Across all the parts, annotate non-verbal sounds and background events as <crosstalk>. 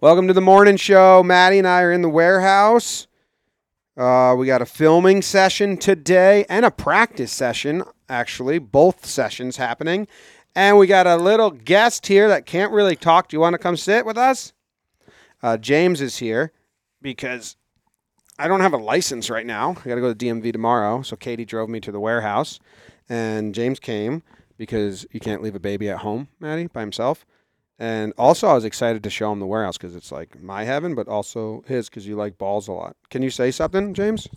Welcome to the morning show. Maddie and I are in the warehouse. Uh, we got a filming session today and a practice session, actually, both sessions happening. And we got a little guest here that can't really talk. Do you want to come sit with us? Uh, James is here because I don't have a license right now. I got to go to DMV tomorrow. So Kaity drove me to the warehouse, and James came because you can't leave a baby at home, Maddie, by himself. And also, I was excited to show him the warehouse because it's like my heaven, but also his because you like balls a lot. Can you say something, James?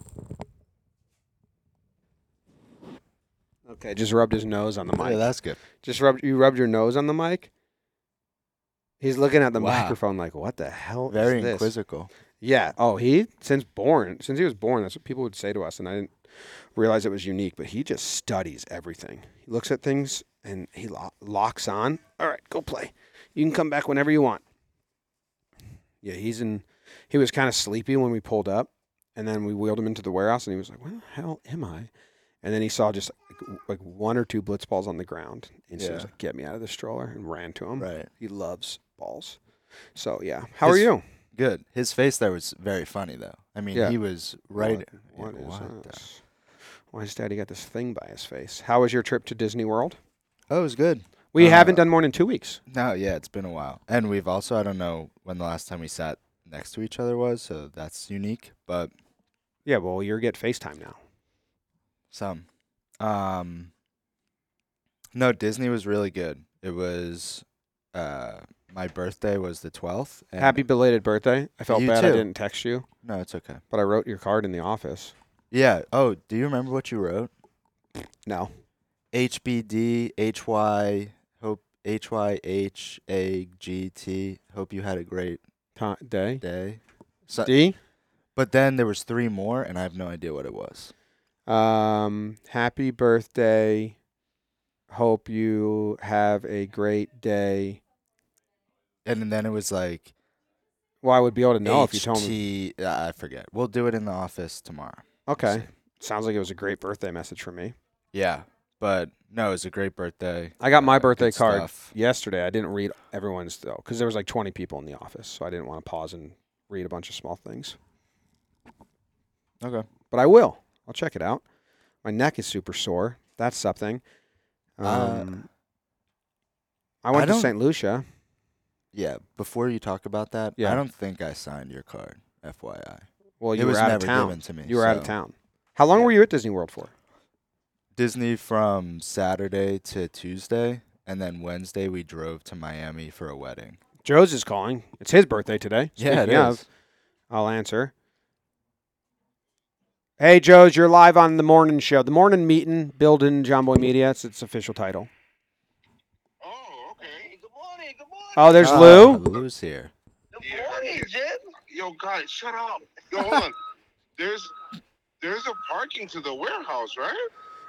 Okay, just rubbed his nose on the mic. Yeah, that's good. just rubbed you rubbed your nose on the mic. He's looking at the Wow. microphone like, "What the hell Very is this?" inquisical. Yeah. Oh, he since born, since he was born, that's what people would say to us, and I didn't realize it was unique. But he just studies everything. He looks at things and he lo- locks on. All right, go play. You can come back whenever you want. Yeah, he's in. He was kind of sleepy when we pulled up, and then we wheeled him into the warehouse, and he was like, "Where the hell am I?" And then he saw just like, like one or two blitz balls on the ground, and so he was Yeah. like, "Get me out of the stroller!" and ran to him. Right. He loves balls. So yeah, how are His- you? Good. His face there was very funny though. I mean, Yeah. he was right. What, what yeah, is what the- this? Why has Daddy got this thing by his face? How was your trip to Disney World? Oh, it was good. We Uh, haven't done more than two weeks. No, yeah, it's been a while, and we've also I don't know when the last time we sat next to each other was, so that's unique. But Yeah, well, you're get FaceTime now. some, um, no, Disney was really good. It was, uh, my birthday was the twelfth. Happy belated birthday. I felt bad I didn't text you, No, it's okay. but I wrote your card in the office. Yeah. Oh, do you remember what you wrote? No. HBD HY H Y H A G T. Hope you had a great Ti day. day. So, D. but then there was three more, and I have no idea what it was. Um, happy birthday. Hope you have a great day. And then it was like Well, I would be able to know if you told me. HT I forget. We'll do it in the office tomorrow. Okay. Sounds like it was a great birthday message for me. Yeah, but no, it was a great birthday. I got my Uh, birthday card stuff. yesterday. I didn't read everyone's though, because there was like 20 people in the office, so I didn't want to pause and read a bunch of small things. Okay. But I will. I'll check it out. My neck is super sore. That's something. Um, Uh, I went I to St. Lucia. Yeah. Before you talk about that, Yeah. I don't think I signed your card. FYI, Well, it you was were out of town. given to me. You were out of town. How long Yeah. were you at Disney World for? Disney from Saturday to Tuesday, and then Wednesday we drove to Miami for a wedding. Joez is calling. It's his birthday today. yeah, it of, is. I'll answer. Hey, Joez, you're live on the morning show. The morning meeting, building Jomboy Media. It's its official title. Oh, okay. Good morning. Good morning. Oh, there's Ah, Lou. Lou's here. Good morning, Jim. Yo, guys, shut up. Yo, hold on. <laughs> There's there's a parking to the warehouse, right?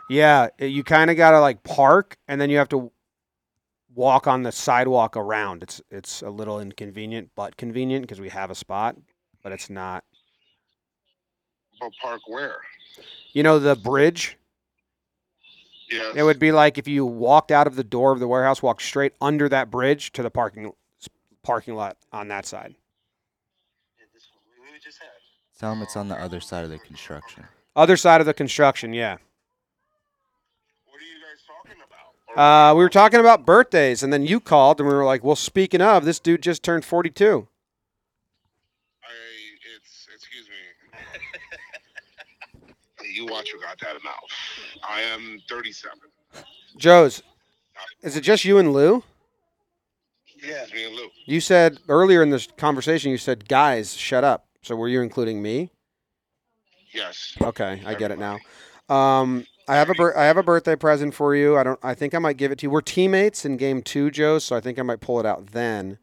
Yeah, you kind of gotta like park, and then you have to walk on the sidewalk around. It's it's a little inconvenient, but convenient because we have a spot, but it's not. But park where? You know the bridge. Yes. It would be like if you walked out of the door of the warehouse, walked straight under that bridge to the parking parking lot on that side. We. Tell him it's on the other side of the construction. Other side of the construction, yeah. What are you guys talking about? Uh, we were talking about birthdays, and then you called, and we were like, "Well, speaking of, this dude just turned 42." I it's excuse me. you watch your goddamn mouth. I am 37. Joez, is it just you and Lou? Yeah. Me and Lou. You said earlier in this conversation, you said, "Guys, shut up." So were you including me? Yes. Okay, I get it now. Um, I have a I have a birthday present for you. I don't. I think I might give it to you. We're teammates in game two, Joe. So I think I might pull it out then,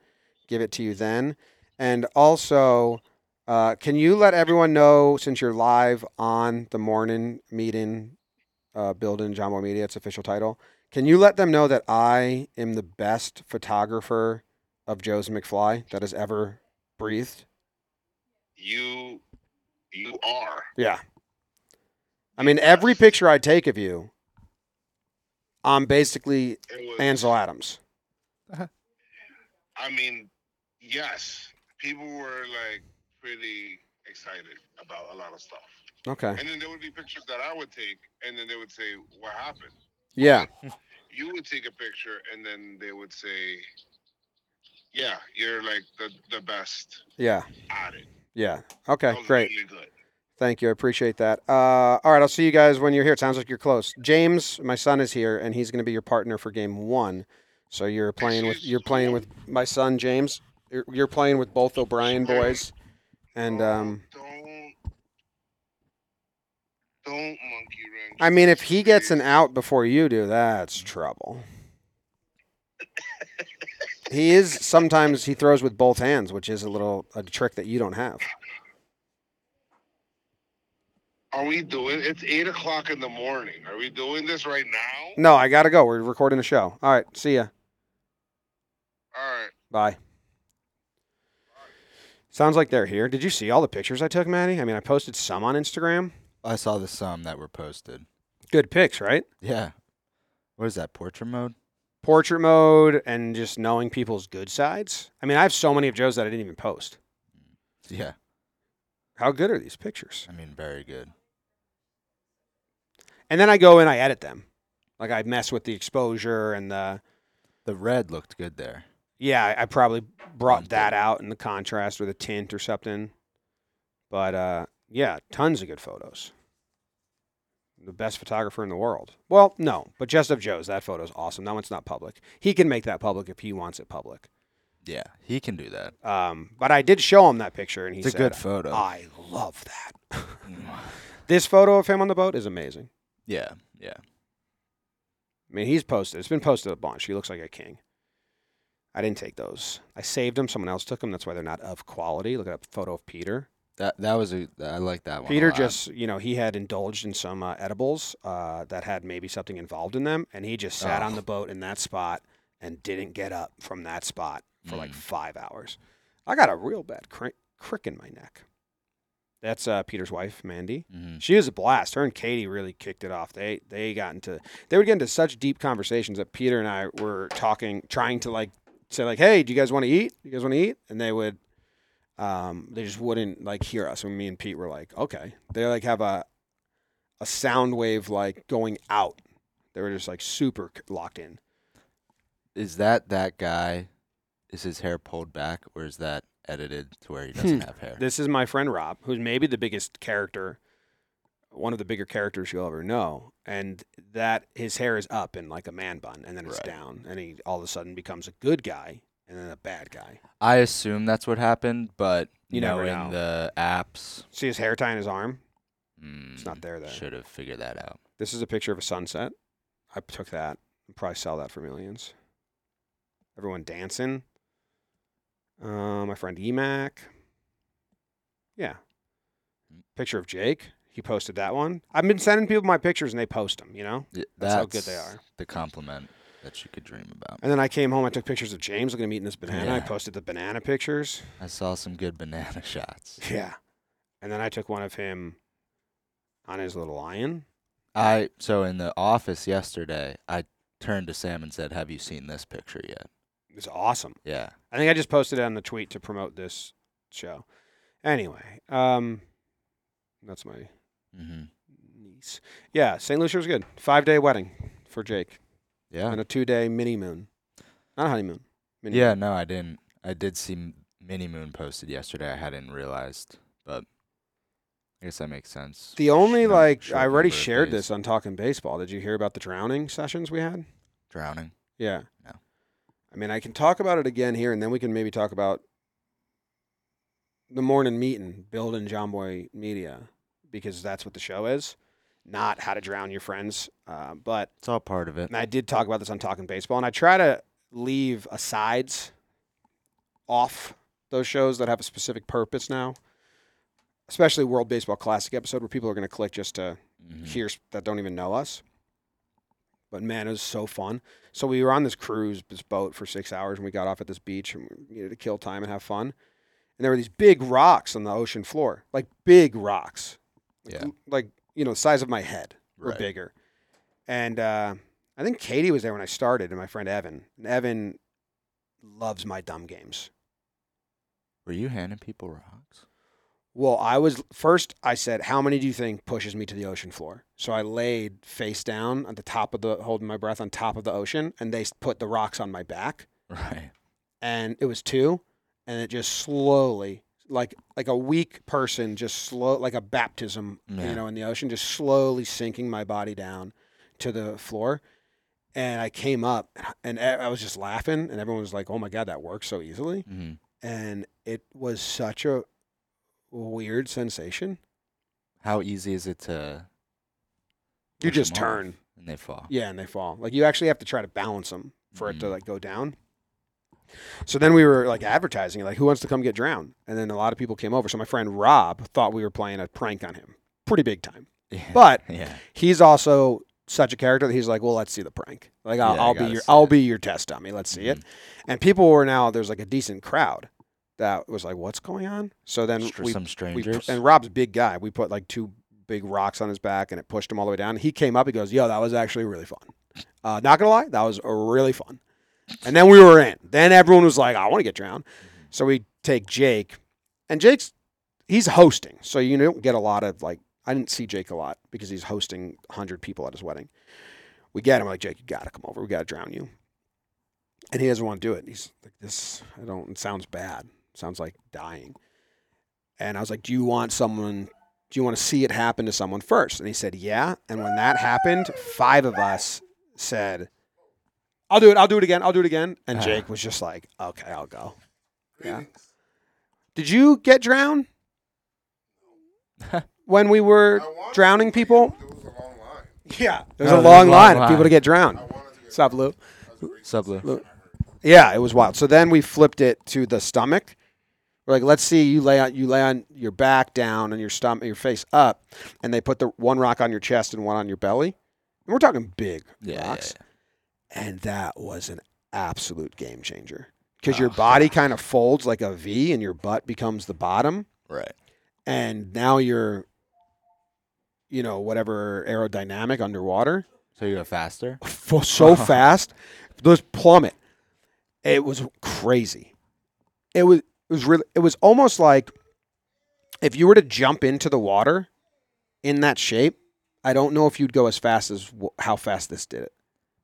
give it to you then. And also, uh, can you let everyone know since you're live on the morning meeting, uh, building Jomboy Media, its official title? Can you let them know that I am the best photographer of Joez McFly that has ever breathed? You you are. Yeah. I mean, every picture I take of you, I'm basically It was, Ansel Adams. Uh-huh. I mean, yes. people were like pretty excited about a lot of stuff. Okay. And then there would be pictures that I would take, and then they would say, "What happened?" Yeah. <laughs> You would take a picture, and then they would say, "Yeah, you're like the the best Yeah. at it." Yeah. Okay. Great. Really good. Thank you. I appreciate that. Uh, all right. I'll see you guys when you're here. It sounds like you're close. James, my son, is here, and he's going to be your partner for game one. So you're playing with you're playing with my son James. You're, you're playing with both O'Brien boys, and Oh, um, don't don't monkey wrench. I mean, if he gets an out before you do, that's trouble. <laughs> he is sometimes he throws with both hands, which is a little a trick that you don't have. Are we doing? It's eight o'clock in the morning. Are we doing this right now? No, I gotta go. We're recording a show. All right. See ya. All right. Bye. Sounds like they're here. Did you see all the pictures I took, Maddie? I mean, I posted some on Instagram. I saw the some that were posted. Good pics, right? Yeah. What is that? Portrait mode? Portrait mode and just knowing people's good sides. I mean, I have so many of Joez that I didn't even post. Yeah. How good are these pictures? I mean, very good. And then I go and I edit them. Like I mess with the exposure and the The red looked good there. yeah, I- probably brought that out in the contrast or the tint or something. But uh yeah, tons of good photos. The best photographer in the world. Well, no, but just of Joez. That photo's awesome. That one's not public. He can make that public if he wants it public. Yeah, he can do that. Um, but I did show him that picture, and he It's a good photo. "I love that." Mm. <laughs> this photo of him on the boat is amazing. Yeah, yeah. I mean, he's posted. It's been posted a bunch. He looks like a king. I didn't take those. I saved them. Someone else took them. That's why they're not of quality. Look at that photo of Peter. That that was a I like that one. a Peter just, you know, he had indulged in some uh, edibles uh, that had maybe something involved in them, and he just sat on Oh. the boat in that spot and didn't get up from that spot for like Mm. five hours. I got a real bad cr- crick in my neck. That's uh, Peter's wife, Mandy. Mhm. She was a blast. Her and Kaity really kicked it off. They they got into they would get into such deep conversations that Peter and I were talking, trying to like say like, "Hey, do you guys want to eat? You guys want to eat?" And they would, um, they just wouldn't like hear us. And me and Pete were like, "Okay." They like have a a sound wave like going out. They were just like super locked in. Is that that guy? Is his hair pulled back, or is that edited to where he doesn't have hair? This is my friend Rob, who's maybe the biggest character, one of the bigger characters you'll ever know. And that his hair is up in like a man bun, and then it's Right. down, and he all of a sudden becomes a good guy and then a bad guy. I assume that's what happened, but You never knowing know. the apps, See his hair tie in his arm? mm, It's not there. There. Should have figured that out. This is a picture of a sunset. I took that. I'll probably sell that for millions. Everyone dancing. Uh, my friend Emac. Yeah. Picture of Jake. He posted that one. I've been sending people my pictures and they post them, you know? Y- That's how good they are. The compliment that you could dream about. And then I came home. I took pictures of James looking at me eating this banana. I posted the banana pictures. I saw some good banana <laughs> shots. Yeah. And then I took one of him on his little lion. I so in the office yesterday, I turned to Sam and said, "Have you seen this picture yet?" It was awesome. Yeah. I think I just posted it on the tweet to promote this show. Anyway, um, that's my hmm niece. Yeah, St. Lucia was good. Five day wedding for Jake Yeah. and a two day mini moon. Not a honeymoon. Mini Yeah. moon. No, I didn't. I did see Mini Moon posted yesterday. I hadn't realized, but I guess that makes sense. The only like short I already shared days. this on Talking Baseball. Did you hear about the drowning sessions we had? drowning. Yeah. No. I mean, I can talk about it again here, and then we can maybe talk about the morning meeting, building Jomboy Media, because that's what the show is, not how to drown your friends. Uh, but It's all part of it. and I did talk about this on Talking Baseball, and I try to leave asides off those shows that have a specific purpose now, especially World Baseball Classic episode where people are going to click just to Mhm. hear that don't even know us. But man, it was so fun. So we were on this cruise, this boat for six hours, and we got off at this beach and we needed to kill time and have fun. And there were these big rocks on the ocean floor, like big rocks, Yeah. like you know, the size of my head or Right. bigger. And uh, I think Kaity was there when I started, and my friend Evan. And Evan loves my dumb games. Were you handing people rocks? Well, I was first. I said, "How many do you think pushes me to the ocean floor?" So I laid face down at the top of the, holding my breath on top of the ocean, and they put the rocks on my back, Right. and it was two, and it just slowly, like like a weak person, just slow, like a baptism, Yeah. you know, in the ocean, just slowly sinking my body down to the floor. And I came up, and I was just laughing, and everyone was like, "Oh my god, that works so easily!" hmm And it was such a weird sensation. How easy is it to? You push just off turn. and they fall. Yeah, and they fall. Like you actually have to try to balance them for it to Mhm. like go down. So then we were like advertising, like who wants to come get drowned? And then a lot of people came over. So my friend Rob thought we were playing a prank on him, pretty big time. <laughs> Yeah. But <laughs> yeah. he's also such a character that he's like, well, let's see the prank. Like I'll, Yeah, I I'll be gotta your, see I'll it. be your test dummy. Let's see it. Mhm. And people were now there's like a decent crowd that was like, what's going on? So then Str- we some we strangers. pu- and Rob's big guy. We put like two big rocks on his back, and it pushed him all the way down. He came up. He goes, "Yo, that was actually really fun. Uh, not gonna lie, that was really fun." And then we were in. Then everyone was like, "I want to get drowned." So we take Jake, and Jake's he's hosting, so you don't get a lot of like. I didn't see Jake a lot because he's hosting hundred people at his wedding. We get him like Jake, you gotta come over. We gotta drown you. And he doesn't want to do it. He's like, "This, I don't. It sounds bad. It sounds like dying." And I was like, "Do you want someone? Do you want to see it happen to someone first? And he said, "Yeah." And when that happened, five of us said, "I'll do it. I'll do it again. I'll do it again." And Ah. Jake was just like, "Okay, I'll go." Yeah. Did you get drowned <laughs> when we were drowning people? There was a long line. Yeah, there's No, a there's long long line of people to get drowned. I wanted to get. What's up, Lou? Sublu. Yeah, it was wild. So then we flipped it to the stomach. We're like, let's see you lay on you lay on your back down and your stomach, your face up, and they put the one rock on your chest and one on your belly. And we're talking big Yeah, yeah, rocks, and that was an absolute game changer because your Oh, body kind of folds like a V, and your butt becomes the bottom. Right. and now you're, you know, whatever aerodynamic underwater So you go faster. so <laughs> fast. Those plummet. It was crazy. It was it was really it was almost like if you were to jump into the water in that shape, I don't know if you'd go as fast as w- how fast this did it.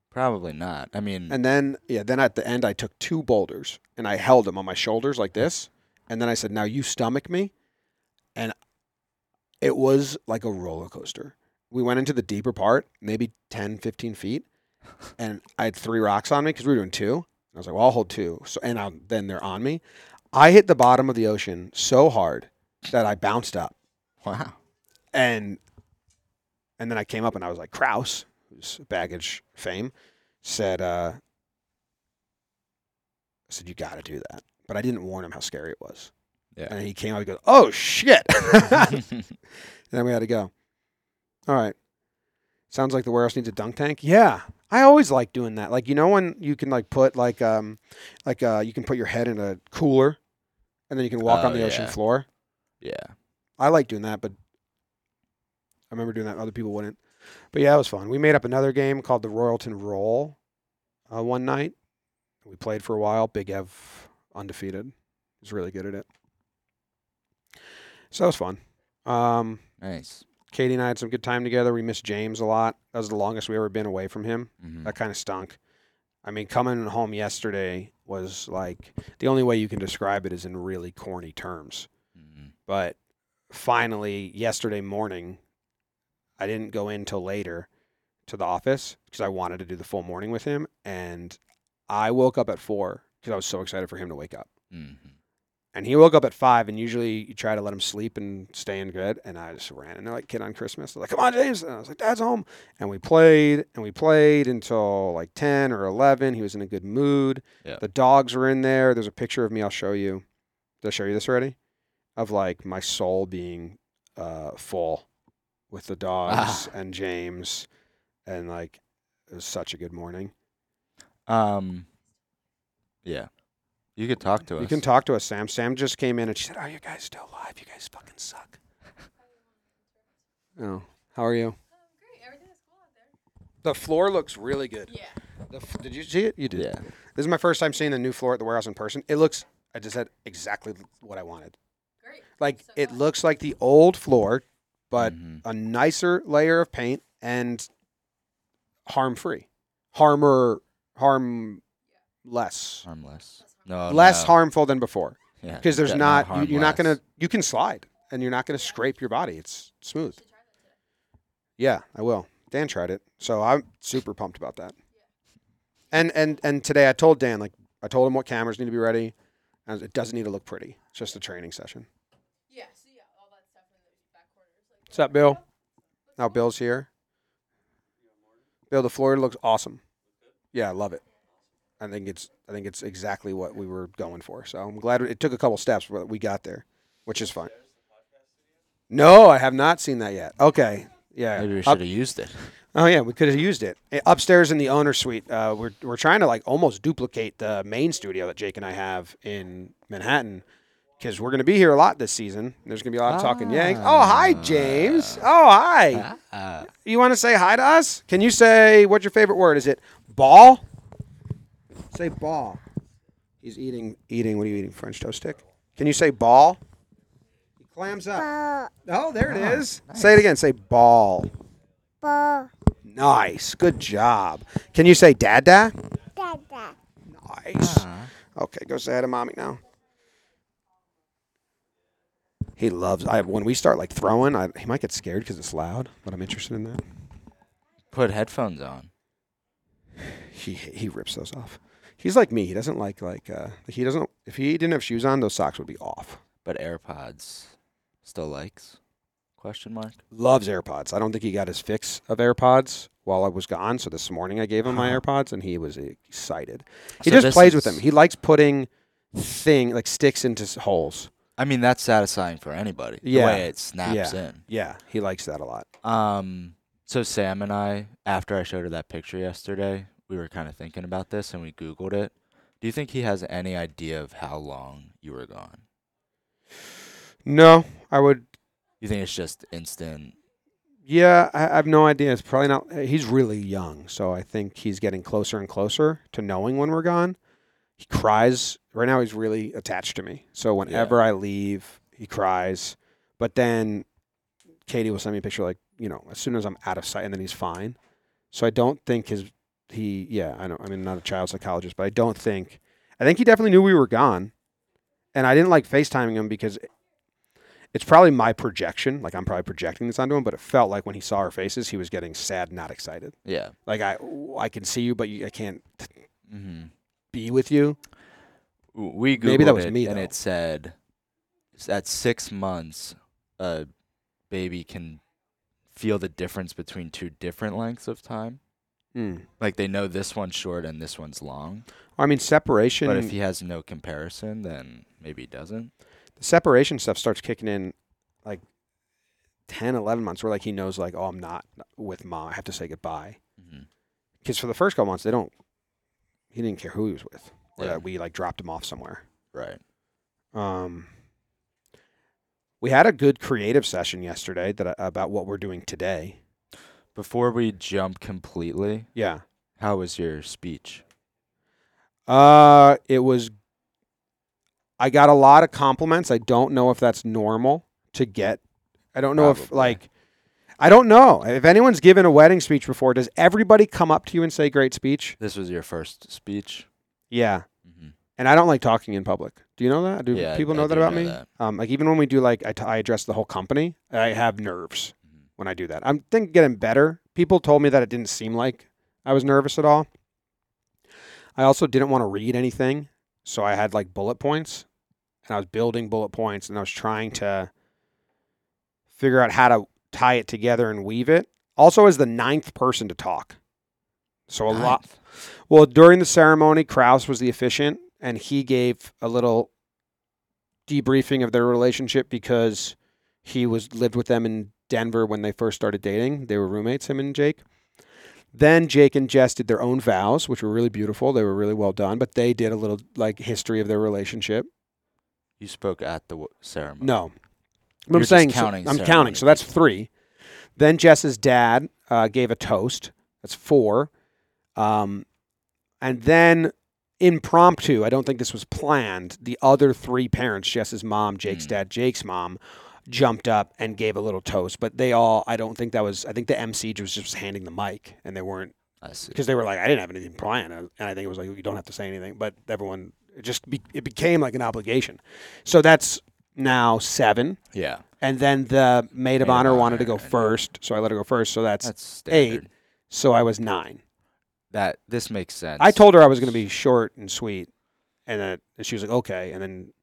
Probably not. I mean, And then yeah, then at the end I took two boulders and I held them on my shoulders like this, and then I said, "Now you stomach me." And it was like a roller coaster. We went into the deeper part, maybe 10, 15 feet, and I had three rocks on me because we were doing two. I was like, "Well, I'll hold two. So and I'll, then they're on me. I hit the bottom of the ocean so hard that I bounced up, wow. and and then I came up and I was like, Kraus, who's baggage fame, said, uh, I said, you got to do that. But I didn't warn him how scary it was. Yeah. And he came up and goes, oh, shit. <laughs> <laughs> and then we had to go. All right. Sounds like the warehouse needs a dunk tank. Yeah. I always like doing that. Like, you know, when you can like put like, um, like, uh, you can put your head in a cooler and then you can walk on Oh, the ocean floor. yeah. I like doing that, but I remember doing that. Other people wouldn't. But yeah, it was fun. We made up another game called the Royalton Roll uh, one night. We played for a while. Big Ev undefeated. He's really good at it. So that was fun. Um, Nice. Kaity and I had some good time together. We missed James a lot. That was the longest we ever been away from him. hmm That kind of stunk. I mean, coming home yesterday was like the only way you can describe it is in really corny terms. hmm But finally, yesterday morning, I didn't go in till later to the office because I wanted to do the full morning with him. And I woke up at four because I was so excited for him to wake up. hmm And he woke up at five, and usually you try to let him sleep and stay in bed. And I just ran, and they're like, "Kid on Christmas." They're like, "Come on, James!" And I was like, "Dad's home." And we played, and we played until like ten or eleven. He was in a good mood. Yeah. The dogs were in there. There's a picture of me. I'll show you. Did I show you this already? Of like my soul being uh, full with the dogs and James, and like it was such a good morning. Um. Yeah. You can talk to us. You can talk to us, Sam. Sam just came in and she said, "Are you guys still alive? You guys fucking suck." oh, how are you? Great, everything is cool out there. The floor looks really good. Yeah. The f- did you see it? You did. Yeah. This is my first time seeing the new floor at the warehouse in person. It looks I just had exactly what I wanted. Great. Like So it glad. looks like the old floor, but Mhm. a nicer layer of paint and harm free, harmer harm less, harmless. No, less no. harmful than before. Yeah, Because there's de- not, you, you're not gonna you can slide and you're not gonna scrape your body. It's smooth. Should try that today. Yeah, I will. Dan tried it, so I'm super pumped about that. And and and today I told Dan like I told him what cameras need to be ready, and it doesn't need to look pretty. It's just a training session. Yeah. So yeah, all that stuff in the back corners. What's up, Bill? Now Bill's here. Bill, the floor looks awesome. Yeah, I love it. I think it's I think it's exactly what we were going for. So I'm glad it took a couple steps, but we got there, which is fine. No, I have not seen that yet. Okay, yeah. Maybe we should have used it. <laughs> Oh yeah, we could have used it Eh, upstairs in the owner suite. Uh, we're we're trying to like almost duplicate the main studio that Jake and I have in Manhattan because we're going to be here a lot this season. There's going to be a lot of talking Yanks. Oh hi James. Oh hi. Ah, You want to say hi to us? Can you say what's your favorite word? Is it ball? Say ball. He's eating eating. What are you eating? French toast stick. Can you say ball? He clams up. Oh, there it is. Say it again. Say ball. Ball. Nice. Good job. Can you say dada? Dada. Nice. ah. Okay, go say hi to mommy now. He loves. I when we start like throwing, I, he might get scared because it's loud, but I'm interested in that. Put headphones on. He he rips those off. He's like me. He doesn't like like uh he doesn't. If he didn't have shoes on, those socks would be off. But AirPods still likes? Question mark. Loves AirPods. I don't think he got his fix of AirPods while I was gone. So this morning I gave him my. AirPods and he was excited. He So just this plays with is- them. He likes putting thing like sticks into s- holes. I mean, that's satisfying for anybody. Yeah. The way it snaps in. Yeah, he likes that a lot. Um. So Sam and I, after I showed her that picture yesterday, we were kind of thinking about this and we Googled it. Do you think he has any idea of how long you were gone? No, I would. You think it's just instant? Yeah, I, I have no idea. It's probably not. Eh, he's really young, so I think he's getting closer and closer to knowing when we're gone. He cries right now. He's really attached to me. So whenever I leave, he cries. But then Kaity will send me a picture like you know as soon as I'm out of sight, and then he's fine. So I don't think his he. Yeah, I know. I mean, I'm not a child psychologist, but I don't think. I think he definitely knew we were gone, and I didn't like FaceTiming him because it's probably my projection. Like I'm probably projecting this onto him, but it felt like when he saw our faces, he was getting sad, not excited. Yeah. Like I, I can see you, but you, I can't Mm-hmm. be with you. We Googled Maybe that was it, me, and it said s- at six months, a baby can feel the difference between two different lengths of time. Hmm. Like they know this one's short and this one's long. I mean, separation. But if he has no comparison, then maybe he doesn't. the separation stuff starts kicking in, like 10, 11 months, where like he knows, like, oh, I'm not with mom. I have to say goodbye. Because for the first couple months, they don't. He didn't care who he was with, or Yeah. that we like dropped him off somewhere. Right. Um, we had a good creative session yesterday that about what we're doing today. Before we jump completely, Yeah. how was your speech? Uh, it was. I got a lot of compliments. I don't know if that's normal to get. I don't know if Probably. like. I don't know if anyone's given a wedding speech before. Does everybody come up to you and say "great speech"? This was your first speech. Yeah, hmm and I don't like talking in public. Do you know that? Do Yeah, I- people I know that do about know me? that. Um, like even when we do like I, t- I address the whole company, I have nerves. When I do that. I'm think getting better. People told me that it didn't seem like I was nervous at all. I also didn't want to read anything, so I had like bullet points, and I was building bullet points, and I was trying to figure out how to tie it together and weave it. Also, as the ninth person to talk, so a lot. Well, during the ceremony, Kraus was the officiant, and he gave a little debriefing of their relationship because he was lived with them in Denver when they first started dating. They were roommates, him and Jake. Then Jake and Jess did their own vows, which were really beautiful. They were really well done, but they did a little like history of their relationship. You spoke at the w- ceremony. No, but I'm saying so- counting I'm counting, so that's three. Then Jess's dad uh, gave a toast. That's four. Um, and then impromptu. I don't think this was planned. The other three parents, Jess's mom, Jake's Mm. dad, Jake's mom, jumped up and gave a little toast. But they all, I don't think that was. I think the MC was just handing the mic, and they weren't because they were like, I didn't have anything planned, and I think it was like you don't have to say anything. But everyone, it just be, it became like an obligation. So that's now seven. Yeah, And then the maid of Maid of honor wanted to go first, so I let her go first. So that's, that's eight. so I was nine. That this makes sense. I told her I was going to be short and sweet, and then and she was like, okay. And then,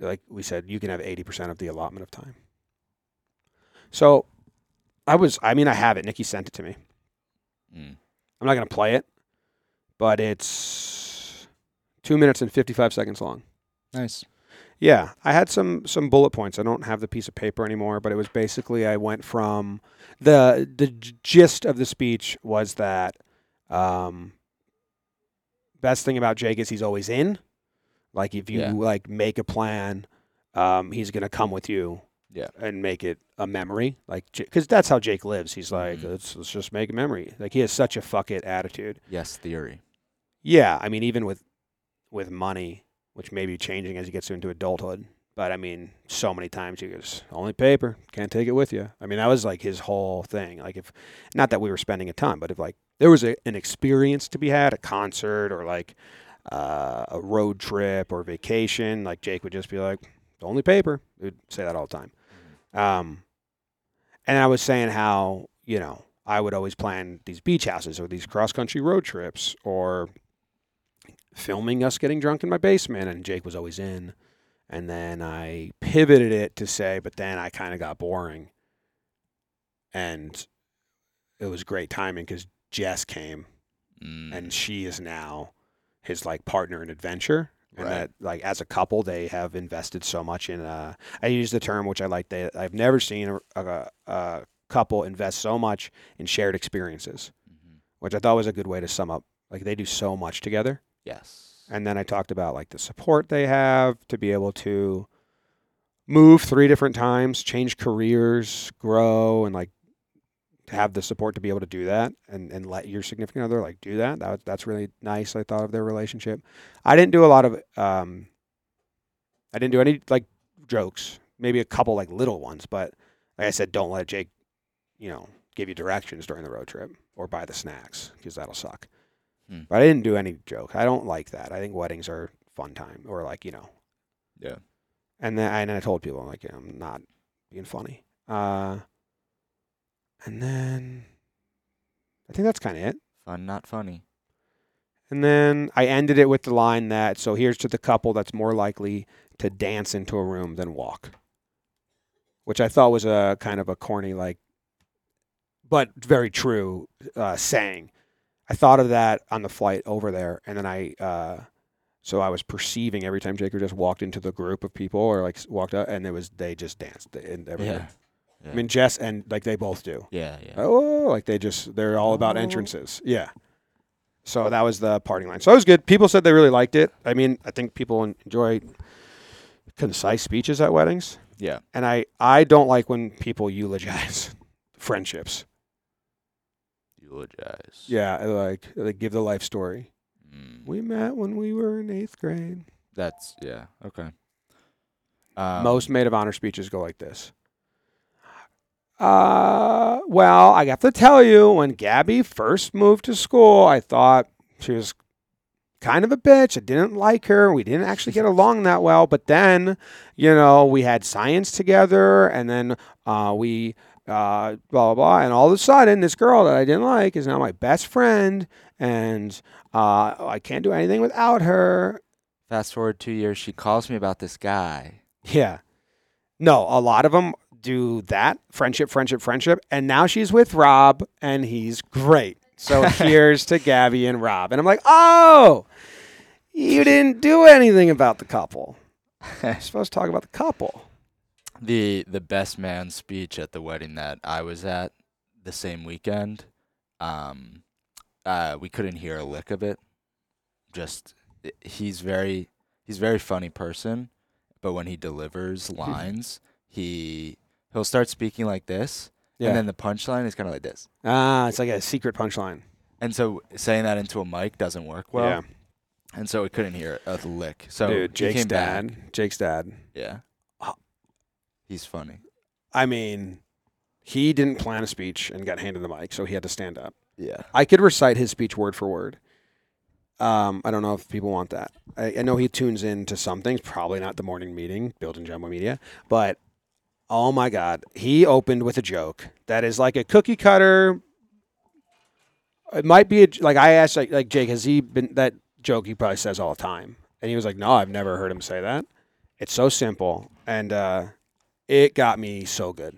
like we said, you can have eighty percent of the allotment of time. So, I was. I mean, I have it. Nikki sent it to me. Mm. I'm not going to play it, but it's two minutes and fifty five seconds long. Nice. Yeah, I had some some bullet points. I don't have the piece of paper anymore, but it was basically I went from the the gist of the speech was that um, best thing about Jake is he's always in. Like if you Yeah. like make a plan, um, he's gonna come with you. Yeah. and make it a memory. Like because that's how Jake lives. He's like Mhm. let's let's just make a memory. Like he has such a fuck it attitude. Yes, theory. Yeah, I mean, even with with money, which may be changing as he gets into adulthood. But I mean, so many times he goes, only paper, can't take it with you. I mean, that was like his whole thing. Like, if not that we were spending a ton, but if like there was a, an experience to be had, a concert or like uh, a road trip or vacation, like Jake would just be like, only paper. He would say that all the time. Um, and I was saying how, you know, I would always plan these beach houses or these cross country road trips or filming us getting drunk in my basement. And Jake was always in. And then I pivoted it to say, but then I kind of got boring. And it was great timing because Jess came Mm. and she is now his like partner in adventure and Right. that like as a couple they have invested so much in uh i use the term which i like they i've never seen a, a, a couple invest so much in shared experiences Mhm. which i thought was a good way to sum up like they do so much together Yes. and then i talked about like the support they have to be able to move three different times change careers grow and like have the support to be able to do that and, and let your significant other like do that. that that's really nice i thought of their relationship i didn't do a lot of um i didn't do any like jokes maybe a couple like little ones but like i said don't let jake you know give you directions during the road trip or buy the snacks because that'll suck Hmm. but i didn't do any joke i don't like that i think weddings are fun time or like you know Yeah. and then and I told people I'm like yeah, I'm not being funny. Uh, and then I think that's kind of it. Fun, not funny. And then I ended it with the line that so here's to the couple that's more likely to dance into a room than walk, which I thought was a kind of a corny like, but very true uh, saying. I thought of that on the flight over there, and then I. Uh, so I was perceiving every time Jaker just walked into the group of people or like walked up, and it was they just danced and everything. Yeah. Yeah. I mean, Jess and like they both do. yeah, yeah. Oh, like they just they're all about Oh. entrances. Yeah. So that was the parting line. So it was good. People said they really liked it. I mean, I think people enjoy concise speeches at weddings, yeah. and I I don't like when people eulogize <laughs> friendships. Eulogize. Yeah, I like they give the life story. Mm. We met when we were in eighth grade. That's yeah. Okay. Um, Most maid of honor speeches go like this. Uh, well, I have to tell you, when Gabby first moved to school, I thought she was kind of a bitch. I didn't like her. We didn't actually get along that well. But then, you know, we had science together, and then uh, we uh, blah blah blah, and all of a sudden, this girl that I didn't like is now my best friend, and uh, I can't do anything without her. Fast forward two years, she calls me about this guy. Yeah. No, a lot of them do that friendship, friendship, friendship. And now she's with Rob and he's great. So <laughs> here's to Gabby and Rob. And I'm like, oh, you didn't do anything about the couple. You're <laughs> supposed to talk about the couple. the the best man speech at the wedding that I was at the same weekend. Um, uh, we couldn't hear a lick of it. Just he's very he's a very funny person, but when he delivers <laughs> lines, he he'll start speaking like this, Yeah. and then the punchline is kind of like this. ah, it's like a secret punchline. And so saying that into a mic doesn't work well. yeah. and so we couldn't hear a lick. So Dude, Jake's came back. dad. Jake's dad. Yeah, Ah. he's funny. I mean, he didn't plan a speech and got handed the mic, so he had to stand up. Yeah, I could recite his speech word for word. Um, I don't know if people want that. I, I know he tunes in to some things, probably not the morning meeting, built in Jomboy Media, but oh my God, he opened with a joke that is like a cookie cutter. It might be a, like I asked, like, like Jake, has he been that joke he probably says all the time? And he was like, no, I've never heard him say that. It's so simple, and uh, it got me so good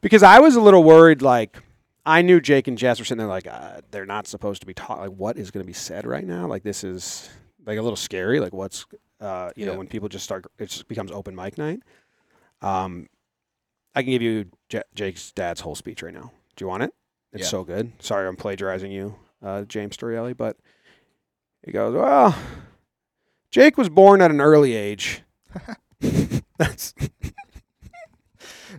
because I was a little worried, like. I knew Jake and Jess were sitting there like uh, they're not supposed to be taught. Like, what is going to be said right now? Like, this is like a little scary. Like, what's uh, you know when people just start, it just becomes open mic night. Um, I can give you J- Jake's dad's whole speech right now. Do you want it? It's Yeah. so good. Sorry, I'm plagiarizing you, uh, James Storiale, but he goes, well, Jake was born at an early age. <laughs> <laughs> That's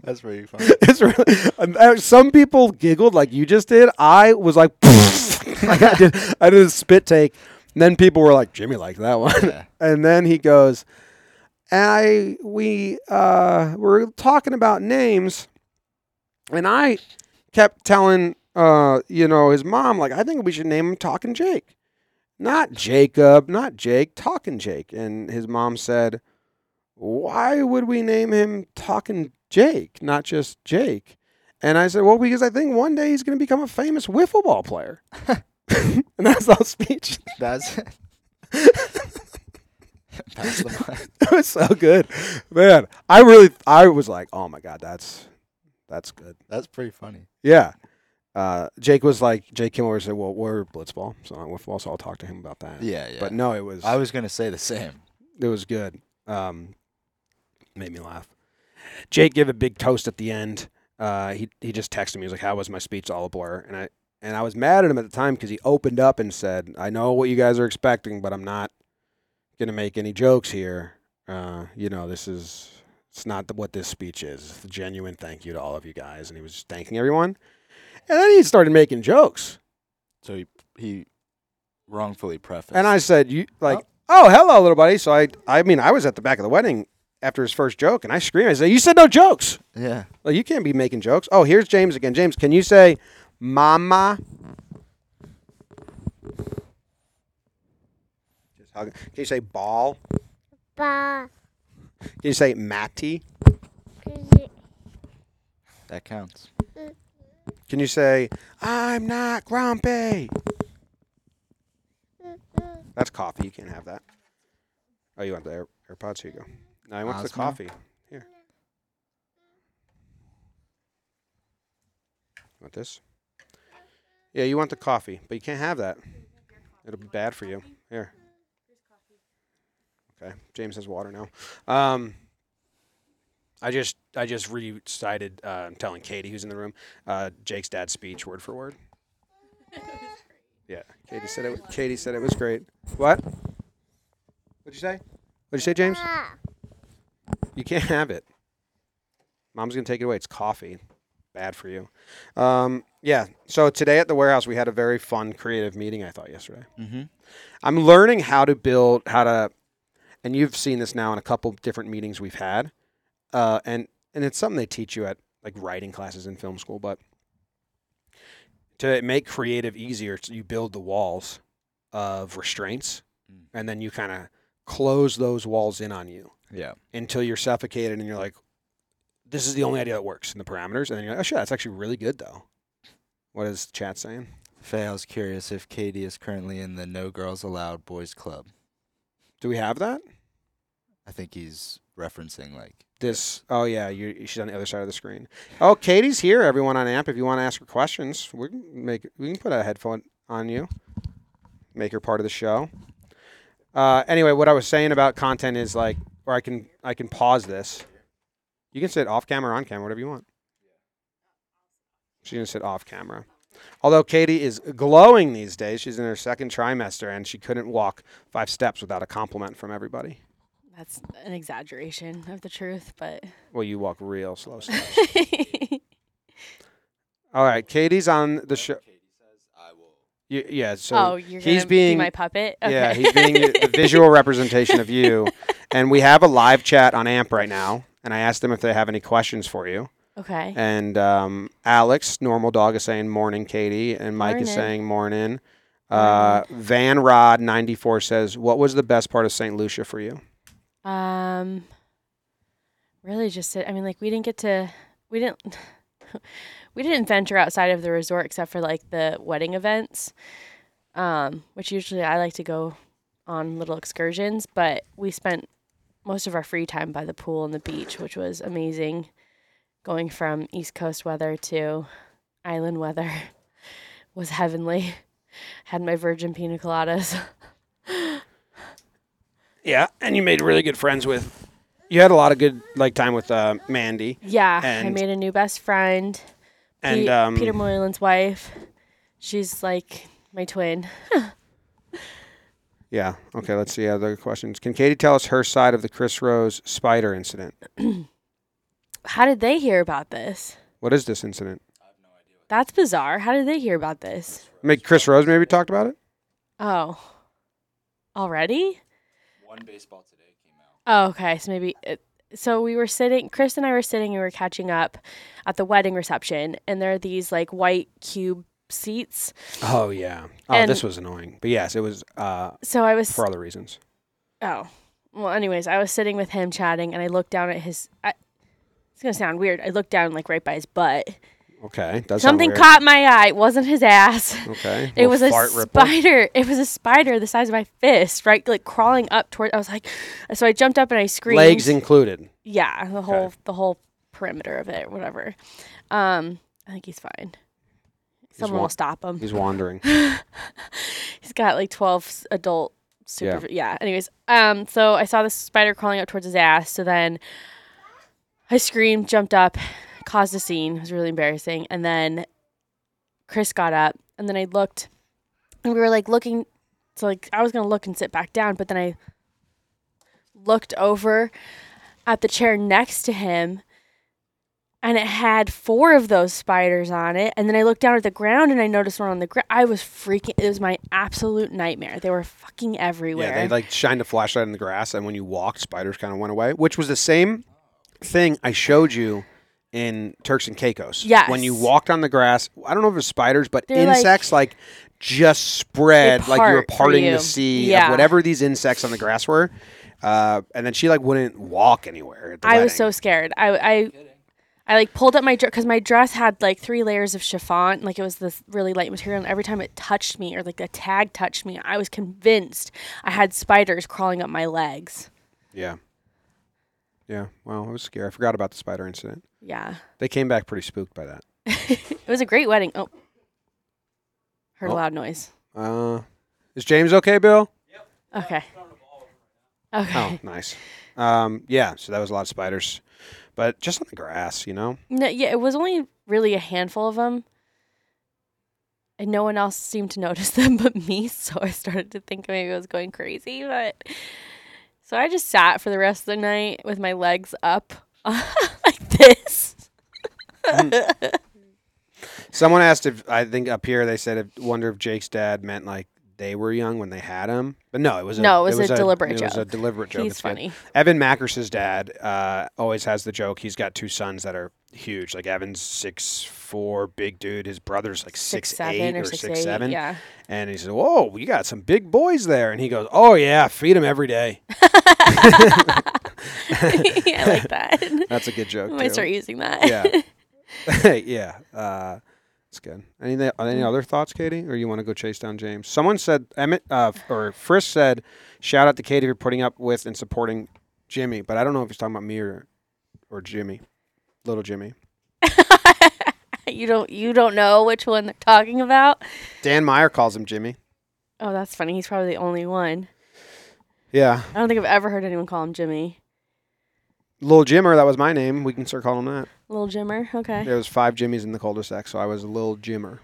that's pretty funny. <laughs> it's really, um, uh, some people giggled like you just did. I was like, like I did, I did a spit take, and then people were like, Jimmy liked that one, yeah. and then he goes, I we uh were talking about names, and I kept telling uh you know his mom like I think we should name him Talking Jake, not Jacob, not Jake, Talking Jake, and his mom said, why would we name him Talking Jake, not just Jake? And I said, well, because I think one day he's going to become a famous wiffle ball player. <laughs> <laughs> and that's the whole speech. That's it. <laughs> <laughs> Pass the mic. <laughs> it was so good, man. I really, I was like, oh my god, that's that's good. That's pretty funny. Yeah. Uh, Jake was like, Jake came over and said, well, we're blitzball, so not wiffle, so I'll talk to him about that. Yeah, yeah. But no, it was, I was gonna say the same. it was good. Um, made me laugh. Jake gave a big toast at the end. Uh, he he just texted me. He was like, "How was my speech? All a blur." And I and I was mad at him at the time because he opened up and said, "I know what you guys are expecting, but I'm not gonna make any jokes here. Uh, you know, this is it's not the, what this speech is. It's a genuine thank you to all of you guys." And he was just thanking everyone. And then he started making jokes. So he he wrongfully prefaced. And I said, "You like, oh, hello, little buddy." So I, I mean, I was at the back of the wedding after his first joke, and I screamed. I said, "You said no jokes. yeah. Like, you can't be making jokes." Oh, here's James again. James, can you say, "Mama"? Just Can you say ball? Ball. Can you say Matty? That counts. Can you say, "I'm not grumpy"? That's coffee. You can't have that. Oh, you want the Air- AirPods? Here you go. No, he wants the Osmo? coffee. Here. Want this? Yeah, you want the coffee, but you can't have that. It'll be bad for you. Here. Okay. James has water now. Um, I just I just recited uh, I'm telling Kaity who's in the room uh, Jake's dad's speech word for word. <laughs> Yeah, Kaity said it. Kaity said it was great. What? What'd you say? What'd you say, James? You can't have it. Mom's gonna take it away. It's coffee. Bad for you. Um, yeah. So today at the warehouse we had a very fun, creative meeting. I thought yesterday. Mm-hmm. I'm learning how to build, how to, and you've seen this now in a couple different meetings we've had, uh, and and it's something they teach you at like writing classes in film school. But to make creative easier, you build the walls of restraints, Mm. and then you kind of close those walls in on you Yeah. until you're suffocated, and you're like, this is the only idea that works in the parameters, and then you're like, oh shit, that's actually really good though. What is the chat saying? Faye, I was curious if Kaity is currently in the No Girls Allowed Boys Club. Do we have that? I think he's referencing like This. Oh yeah, you, she's on the other side of the screen. Oh, Kaity's here. Everyone on AMP, if you want to ask her questions, we can make we can put a headphone on you, make her part of the show. Uh, anyway, what I was saying about content is like, or I can I can pause this. You can sit off camera, on camera, whatever you want. She's gonna sit off camera. Although Kaity is glowing these days, she's in her second trimester and she couldn't walk five steps without a compliment from everybody. That's an exaggeration of the truth, but Well, you walk real slow <laughs> steps. All right, Kaity's on the show. Kaity says, I will Y- yeah. So oh, you're he's being be my puppet. Okay. yeah he's being the visual <laughs> representation of you, and we have a live chat on AMP right now. And I asked them if they have any questions for you. Okay. And um, Alex, normal dog, is saying morning, Kaity, and Mike is Morning. saying morning. Uh, Van Rod ninety four says, "What was the best part of St. Lucia for you?" Um, really, just it. I mean, like we didn't get to, we didn't, <laughs> we didn't venture outside of the resort except for like the wedding events, um, which usually I like to go on little excursions. But we spent most of our free time by the pool and the beach, which was amazing. Going from East Coast weather to island weather <laughs> was heavenly. Had my virgin pina coladas. Yeah, and you made really good friends with. You had a lot of good like time with uh, Mandy Yeah, I made a new best friend. and Pe- um, Peter Moylan's wife. She's like my twin. <laughs> Yeah. Okay. Let's see other questions. Can Kaity tell us her side of the Chris Rose spider incident? <clears throat> How did they hear about this? What is this incident? That's bizarre. How did they hear about this? Maybe Chris Rose maybe talked about it. Oh, already? One baseball today came out. Oh, okay. So maybe. It, so we were sitting. Chris and I were sitting. and We were catching up at the wedding reception, and there are these like white cube seats. Oh yeah. Oh, And- this was annoying. But yes, it was uh, So I was for other reasons. Oh. Well, anyways, I was sitting with him chatting and I looked down at his I, It's to sound weird. I looked down like right by his butt. Okay. Does sound Something weird. caught my eye. It wasn't his ass. Okay. <laughs> It Little was a fart ripple. spider. It was a spider the size of my fist, right? Like crawling up toward I was like <sighs> so I jumped up and I screamed. Legs included. Yeah, the whole the whole perimeter of it, whatever. Um, I think he's fine. Someone wa- will stop him. He's wandering. <laughs> He's got like 12 s- adult super yeah. Anyways, um so I saw this spider crawling up towards his ass, so then I screamed, jumped up, caused a scene. It was really embarrassing. And then Chris got up and then I looked and we were like looking so like I was going to look and sit back down, but then I looked over at the chair next to him and it had four of those spiders on it. And then I looked down at the ground and I noticed one on the ground. I was freaking. It was my absolute nightmare. They were fucking everywhere. Yeah, they like shined a flashlight in the grass, and when you walked, spiders kind of went away, which was the same thing I showed you in Turks and Caicos. When you walked on the grass, I don't know if it was spiders, but They're insects like, just spread like you were parting you. the sea Yeah. of whatever these insects on the grass were. Uh, and then she like wouldn't walk anywhere. I was so scared. I I I like pulled up my dress because my dress had like three layers of chiffon. Like it was this really light material, and every time it touched me or like a tag touched me, I was convinced I had spiders crawling up my legs. yeah, yeah. Well, it was scary. I forgot about the spider incident. Yeah, They came back pretty spooked by that. <laughs> it was a great wedding. Oh, heard Oh. a loud noise. Uh, is James okay, Bill? Yep. Okay. Okay. Oh, <laughs> nice. Um, yeah, so that was a lot of spiders, but just on the grass, you know. No, yeah, it was only really a handful of them. And no one else seemed to <laughs> notice them but me, so I started to think maybe I was going crazy, but so I just sat for the rest of the night with my legs up <laughs> like this. <laughs> Someone asked if I think up here they said, if, wonder if Jake's dad meant like they were young when they had him, but no, it was a, No, it was a deliberate joke. It was a deliberate joke. He's It's good. funny. Evan Mackers's dad uh, always has the joke. He's got two sons that are huge. Like Evan's six four, big dude. His brother's like Six, six, seven eight or or six, six eight. seven. Yeah. And he said, "Whoa, you got some big boys there." And he goes, "Oh yeah, feed them every day." <laughs> <laughs> I like that. That's a good joke. I might too. start using that. Yeah. <laughs> <laughs> yeah. Uh, it's good. Any any other thoughts, Kaity, or you want to go chase down James? Someone said Emmett uh, or Frisk said, "Shout out to Kaity for putting up with and supporting Jimmy." But I don't know if he's talking about me or or Jimmy, little Jimmy. you don't you don't know which one they're talking about? Dan Meyer calls him Jimmy. Oh, that's funny. He's probably the only one. Yeah, I don't think I've ever heard anyone call him Jimmy. little Jimmer. That was my name. We can start calling him that. Little Jimmer. Okay. There was five Jimmys in the cul-de-sac, so I was a little Jimmer.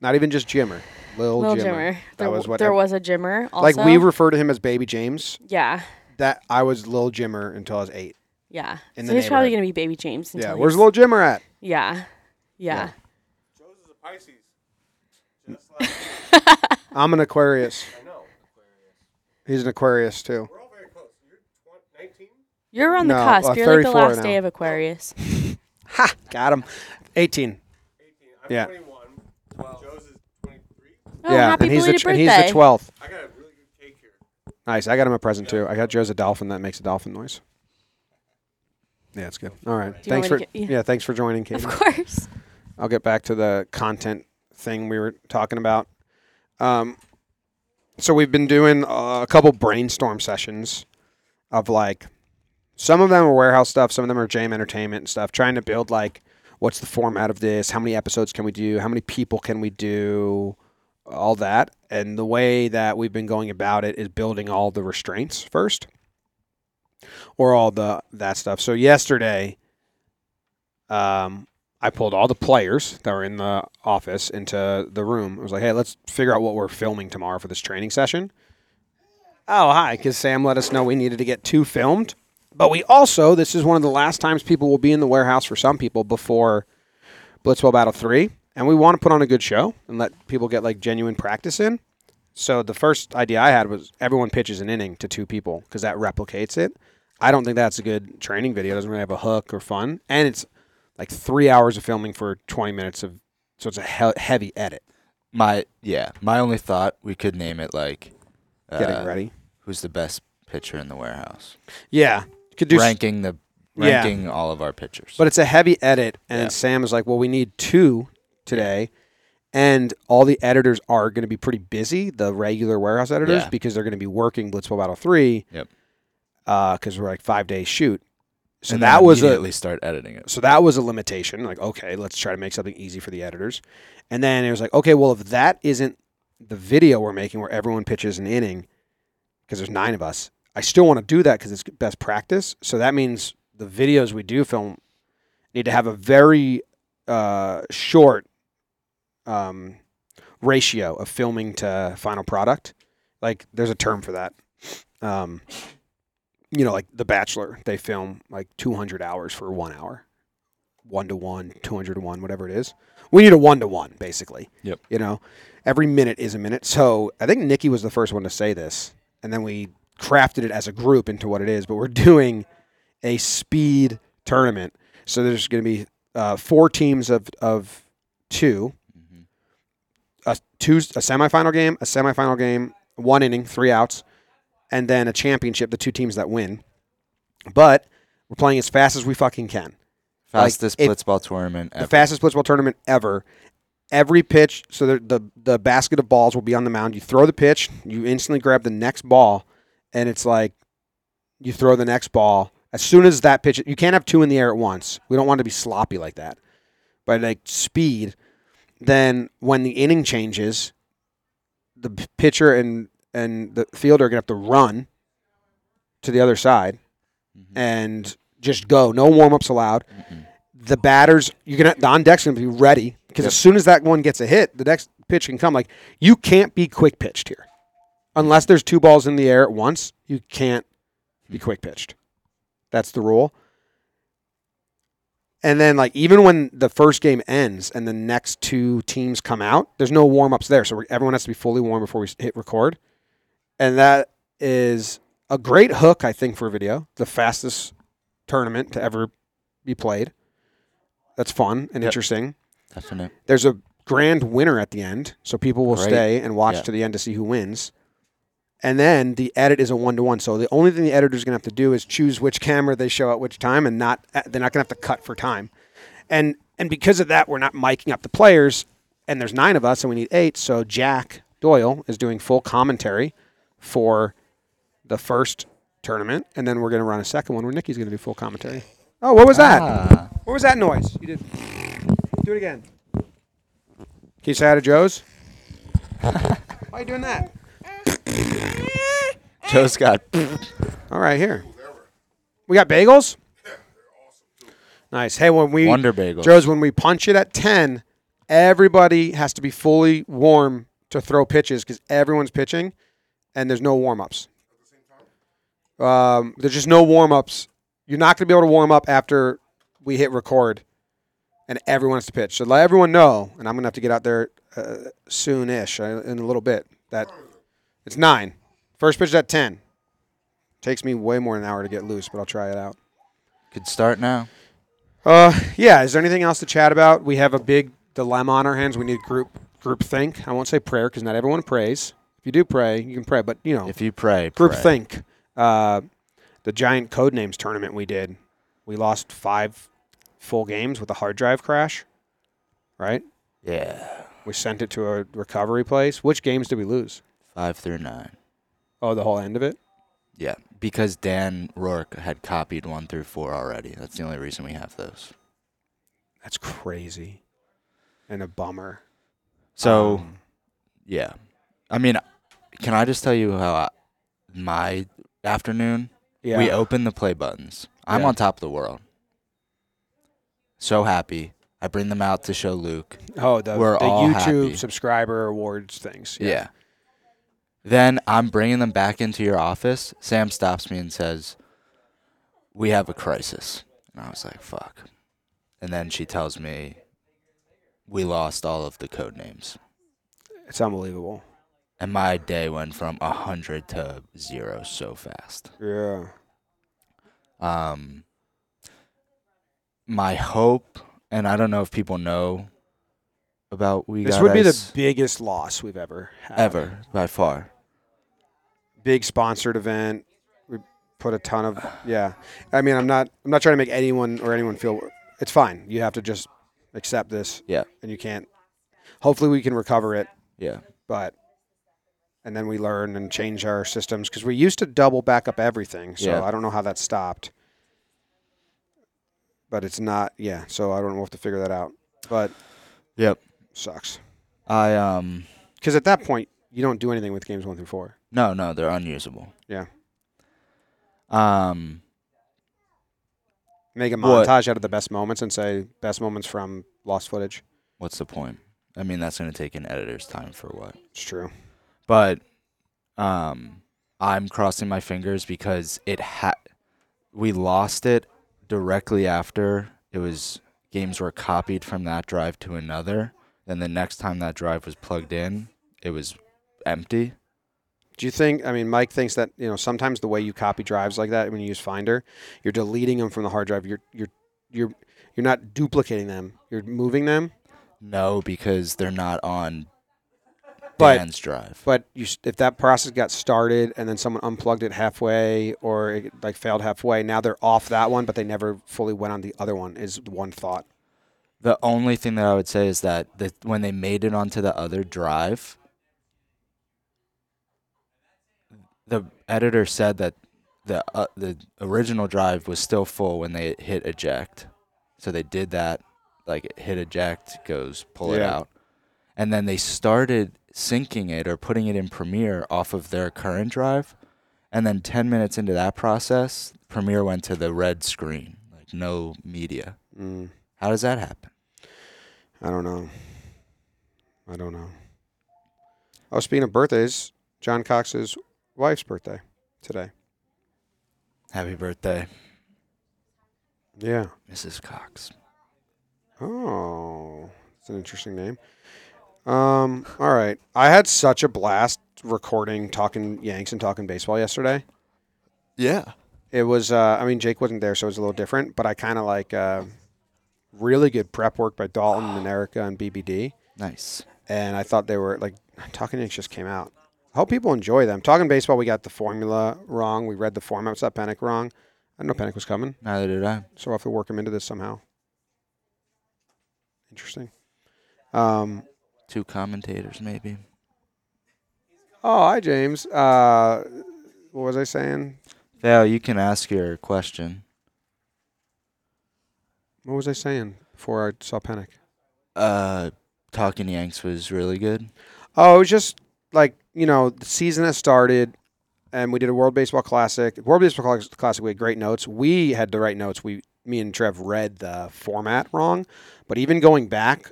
Not even just Jimmer. Little, Little Jimmer. Jimmer. That There, was what there ev- was a Jimmer. Also. Like we refer to him as Baby James. Yeah. That I was little Jimmer until I was eight. Yeah. In so the he's probably gonna be Baby James. Yeah, until where's he's- little Jimmer at? Yeah. Yeah. Joez is a Pisces. Just like <laughs> I'm an Aquarius. He's an Aquarius too. You're on the No, cusp. uh, You're like the 34 last now. day of Aquarius. <laughs> Ha! Got him. 18. Yeah. Oh, yeah, happy and he's the belated tw- and he's the 12th. I got a really good cake here. Nice. I got him a present too. I got Joez a dolphin that makes a dolphin noise. Yeah, it's good. All right. Do you want Thanks me for to get- yeah. yeah. Thanks for joining, Kaity. Of course. I'll get back to the content thing we were talking about. Um, so we've been doing a couple brainstorm sessions of like some of them are warehouse stuff, some of them are jam entertainment and stuff, trying to build like what's the format out of this, how many episodes can we do, how many people can we do, all that. And the way that we've been going about it is building all the restraints first or all the that stuff. So yesterday um I pulled all the players that were in the office into the room. I was like, "Hey, let's figure out what we're filming tomorrow for this training session." Oh, hi, because Sam let us know we needed to get two filmed. But we also, this is one of the last times people will be in the warehouse for some people before Blitzball Battle 3. And we want to put on a good show and let people get like genuine practice in. So the first idea I had was everyone pitches an inning to two people because that replicates it. I don't think that's a good training video. It doesn't really have a hook or fun. And it's like three hours of filming for 20 minutes of, so it's a he- heavy edit. My yeah, my only thought we could name it like Getting uh, ready. Who's the best pitcher in the warehouse? Yeah. You could do s- ranking the Yeah. ranking all of our pitchers. But it's a heavy edit, and Yeah. Sam is like, "Well, we need two today," and all the editors are going to be pretty busy. The regular warehouse editors Yeah. because they're going to be working Blitzball Battle Three. Yep. Because we're like five days shoot, so and that was a immediately start editing it. so that was a limitation. Like, okay, let's try to make something easy for the editors. And then it was like, okay, well, if that isn't the video we're making where everyone pitches an inning, because there's nine of us, I still want to do that because it's best practice. So that means the videos we do film need to have a very uh, short um, ratio of filming to final product. Like, there's a term for that. Um, you know, like The Bachelor, they film like 200 hours for one hour, one to one, 200 to one, whatever it is. We need a one to one, basically. Yep. You know, every minute is a minute. So I think Nikki was the first one to say this, and then we crafted it as a group into what it is. But we're <laughs> doing a speed tournament, so there's going to be uh, four teams of of two, Mhm. a two a semifinal game, a semifinal game, one inning, three outs, and then a championship. The two teams that win. But we're playing as fast as we fucking can. Fastest if- blitzball tournament ever. The fastest blitzball tournament ever. Every pitch, so the, the the basket of balls will be on the mound. You throw the pitch, you instantly grab the next ball, and it's like you throw the next ball. As soon as that pitch, you can't have two in the air at once. We don't want to be sloppy like that. But like speed, then when the inning changes, the pitcher and and the fielder are gonna have to run to the other side Mhm. and just go. No warm ups allowed Mhm. the batters you're gonna the on deck's gonna be ready because Yep. as soon as that one gets a hit, the next pitch can come. Like you can't be quick pitched here, unless there's two balls in the air at once. You can't be quick pitched. That's the rule. And then like even when the first game ends and the next two teams come out, there's no warm ups there, so everyone has to be fully warm before we hit record. And that is a great hook, I think, for a video. The fastest tournament to ever be played. That's fun and Yep. interesting. Definite. There's a grand winner at the end, so people will Great. stay and watch Yeah. to the end to see who wins. And then the edit is a one to one. So the only thing the editor is gonna have to do is choose which camera they show at which time, and not uh, they're not gonna have to cut for time. And and because of that, we're not miking up the players. And there's nine of us, and we need eight. So Jack Doyle is doing full commentary for the first tournament, and then we're gonna run a second one where Nikki's gonna do full commentary. Oh, what was that? Ah, What was that noise? You did. Do it again. Can you say hi to Joez? <laughs> Why are you doing that? <laughs> Joez got. <laughs> All right, here. We got bagels. Nice. Hey, when we Wonder bagels. Joez, when we punch it at ten, everybody has to be fully warm to throw pitches because everyone's pitching, and there's no warm ups. Um, there's just no warm ups. You're not going to be able to warm up after we hit record and everyone has to pitch. So let everyone know, and I'm gonna have to get out there uh, soon-ish uh, in a little bit. That it's nine. First pitch is at ten. Takes me way more than an hour to get loose, but I'll try it out. Could start now. Uh, yeah. Is there anything else to chat about? We have a big dilemma on our hands. We need group group think. I won't say prayer because not everyone prays. If you do pray, you can pray, but you know, If you pray, group pray. think. Uh, the giant code names tournament we did, we lost five full games with a hard drive crash. Right. Yeah. We sent it to a recovery place. Which games did we lose? Five through nine. Oh, the whole end of it. Yeah. Because Dan Rourke had copied one through four already. That's the only reason we have those. That's crazy, and a bummer. So, Um, yeah. I mean, can I just tell you how I, my afternoon? yeah. We open the play buttons. I'm Yeah. on top of the world. So happy. I bring them out to show Luke. oh, the, we're the all YouTube happy. subscriber awards things. Yeah. Then I'm bringing them back into your office. Sam stops me and says, "We have a crisis." And I was like, "Fuck." And then she tells me, "We lost all of the code names." It's unbelievable. And my day went from a hundred to zero so fast. Yeah. Um, my hope, and I don't know if people know about we This would be the biggest loss we've ever had. ever by far. Big sponsored event. We put a ton of yeah. I mean, I'm not I'm not trying to make anyone or anyone feel it's fine. You have to just accept this. Yeah. And you can't hopefully we can recover it, Yeah, but and then we learn and change our systems because we used to double back up everything. So Yeah. I don't know how that stopped. But it's not yeah, so I don't know. We'll have to figure that out. But Yep. sucks. I um. Because at that point you don't do anything with games one through four. No, no, they're unusable. Yeah. Um, Make a What? montage out of the best moments and say best moments from lost footage. what's the point? I mean, that's gonna take an editor's time for what? It's true. But um, I'm crossing my fingers because it had. We lost it directly after it was games were copied from that drive to another. Then the next time that drive was plugged in, it was empty. Do you think? I mean, Mike thinks that you know sometimes the way you copy drives like that when you use Finder, you're deleting them from the hard drive. You're you're you're you're not duplicating them. You're moving them. No, because they're not on But- Dan's drive. But you, if that process got started and then someone unplugged it halfway or it like failed halfway, now they're off that one, but they never fully went on the other one. Is one thought. The only thing that I would say is that the, when they made it onto the other drive, the editor said that the uh, the original drive was still full when they hit eject. So they did that, like hit eject, goes pull it out, and then they started syncing it or putting it in Premiere off of their current drive, and then ten minutes into that process, Premiere went to the red screen, like no media. Mm, How does that happen? I don't know. I don't know. Oh, speaking of birthdays, John Cox's wife's birthday today. Happy birthday, Yeah. Mrs. Cox. Oh, that's an interesting name. Um, all right. I had such a blast recording talking Yanks and talking baseball yesterday. Yeah. It was uh I mean Jake wasn't there so it was a little different, but I kind of like uh really good prep work by Dalton and Erica and BBD Nice. and I thought they were like talking Yanks just came out. I hope people enjoy them. Talking baseball, we got the formula wrong. We read the format. What's that Panic wrong? I didn't know Panic was coming. Neither did I. So we'll have to work him into this somehow. Interesting. Um, Two commentators, maybe. oh, hi, James. Uh, what was I saying? Val, you can ask your question. What was I saying before I saw Panic? Uh, Talking Yanks was really good. Oh, it was just like, you know, the season has started and we did a World Baseball Classic. World Baseball Classic, we had great notes. We had the right notes. We, me and Trev read the format wrong. But even going back,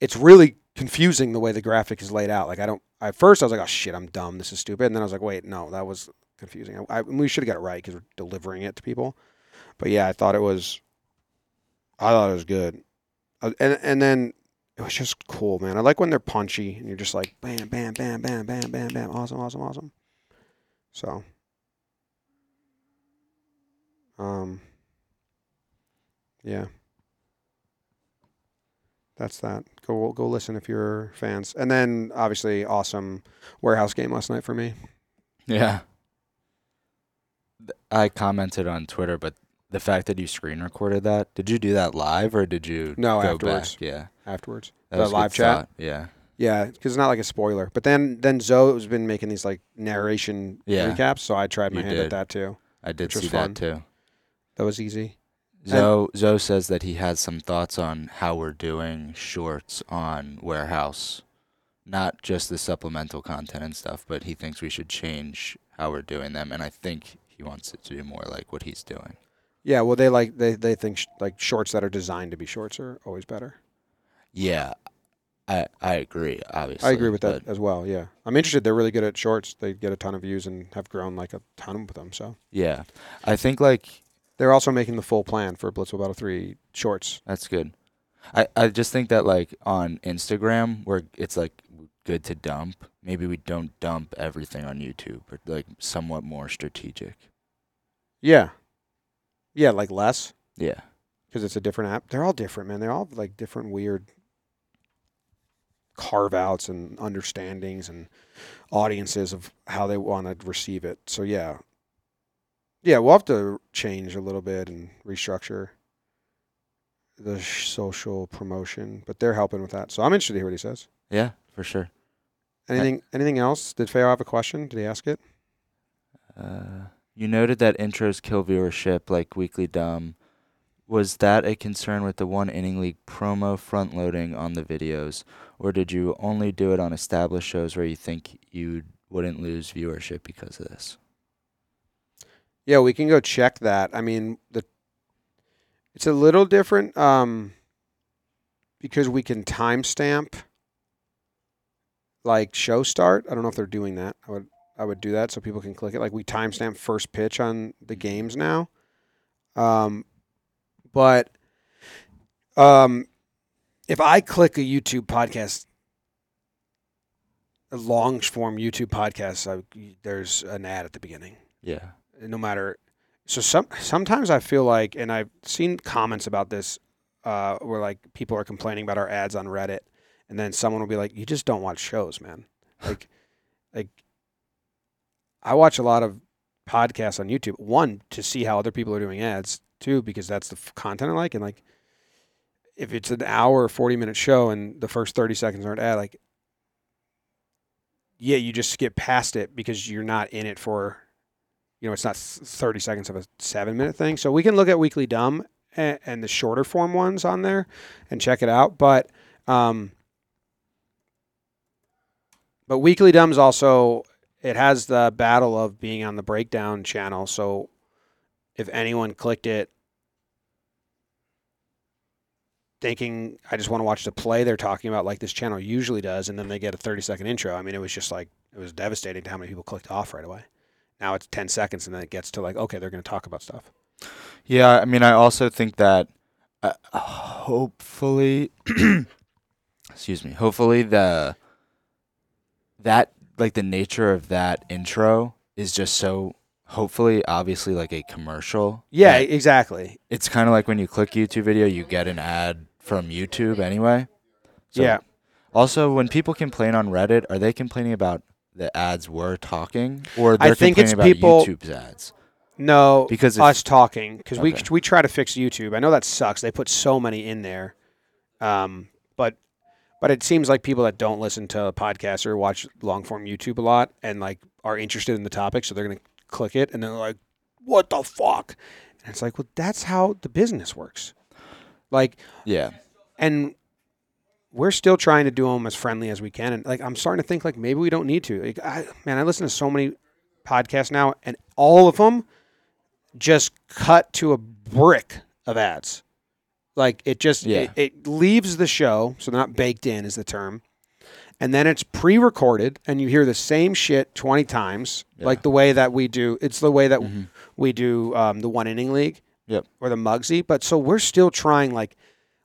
it's really confusing the way the graphic is laid out. Like, I don't, at first I was like, oh shit, I'm dumb. This is stupid. And then I was like, wait, no, that was confusing. I, I, we should have got it right because we're delivering it to people. But yeah, I thought it was I thought it was good, Uh, and and then it was just cool, man. I like when they're punchy and you're just like bam, bam, bam, bam, bam, bam, bam, awesome, awesome, awesome. So, um, yeah, that's that. Go go listen if you're fans, and then obviously awesome warehouse game last night for me. Yeah. I commented on Twitter, but the fact that you screen recorded that, did you do that live or did you No, go afterwards. back? Yeah. Afterwards, That The live chat? thought, Yeah. yeah, because it's not like a spoiler. But then then Zoe's been making these like narration Yeah. recaps, so I tried my You hand at that too. I did see that too. That was easy. Zoe, Zoe says that he has some thoughts on how we're doing shorts on Warehouse. Not just the supplemental content and stuff, but he thinks we should change how we're doing them. And I think he wants it to be more like what he's doing. Yeah, well, they like they they think sh- like shorts that are designed to be shorts are always better. Yeah. I I agree, obviously. I agree with that as well. Yeah, I'm interested. They're really good at shorts. They get a ton of views and have grown like a ton with them. So Yeah. I think like they're also making the full plan for Blitzball Battle Three shorts. That's good. I, I just think that like on Instagram where it's like good to dump, maybe we don't dump everything on YouTube but like somewhat more strategic. Yeah, yeah, like less Yeah. because it's a different app. They're all different, man. They're all like different weird carve outs and understandings and audiences of how they want to receive it. So yeah. Yeah, we'll have to change a little bit and restructure the sh- social promotion, but they're helping with that. So I'm interested to hear what he says. Yeah, for sure. Anything anything else? Did Feo have a question? Did he ask it? Uh, you noted that intros kill viewership like Weekly Dumb. Was that a concern with the one inning league promo front loading on the videos, or did you only do it on established shows where you think you wouldn't lose viewership because of this? Yeah, we can go check that. I mean, the it's a little different um, because we can timestamp like show start. I don't know if they're doing that. I would I would do that so people can click it. Like we timestamp first pitch on the games now. Um, but um, if I click a YouTube podcast, a long form YouTube podcast, I, there's an ad at the beginning Yeah. No matter so some sometimes I feel like and I've seen comments about this uh, where like people are complaining about our ads on Reddit and then someone will be like you just don't watch shows man. Like like I watch a lot of podcasts on YouTube one to see how other people are doing ads two because that's the f- content I like and like if it's an hour or 40 minute show and the first 30 seconds aren't ad like yeah you just skip past it because you're not in it for you know, it's not 30 seconds of a seven minute thing. So we can look at Weekly Dumb and, and the shorter form ones on there and check it out. But, um, but Weekly Dumb's also, it has the battle of being on the breakdown channel. So if anyone clicked it thinking, I just want to watch the play they're talking about, like this channel usually does, and then they get a 30 second intro, I mean, it was just like, it was devastating to how many people clicked off right away now it's 10 seconds and then it gets to like okay they're going to talk about stuff Yeah, I mean, I also think that uh, hopefully, <clears throat> excuse me, hopefully the that like the nature of that intro is just so hopefully obviously like a commercial. yeah exactly it's kind of like when you click YouTube video, you get an ad from YouTube anyway. So yeah Also, when people complain on Reddit, are they complaining about the ads we're talking, or I they're think it's about people- YouTube's ads? no Because if, us talking because we Okay. we try to fix youtube. I know that sucks. They put so many in there. Um but but it seems like people that don't listen to podcasts or watch long form youtube a lot and like are interested in the topic so they're going to click it and they're like what the fuck? And it's like well that's how the business works. Like yeah, and we're still trying to do them as friendly as we can. And like, I'm starting to think like maybe we don't need to. Like, I, man, I listen to so many podcasts now, and all of them just cut to a brick of ads. Like it just Yeah. it, it leaves the show, so they're not baked in is the term. And then it's pre-recorded, and you hear the same shit twenty times, Yeah. like the way that we do. It's the way that Mhm. we do um, the one inning league. Yep. Or the Mugsy. But so we're still trying. Like,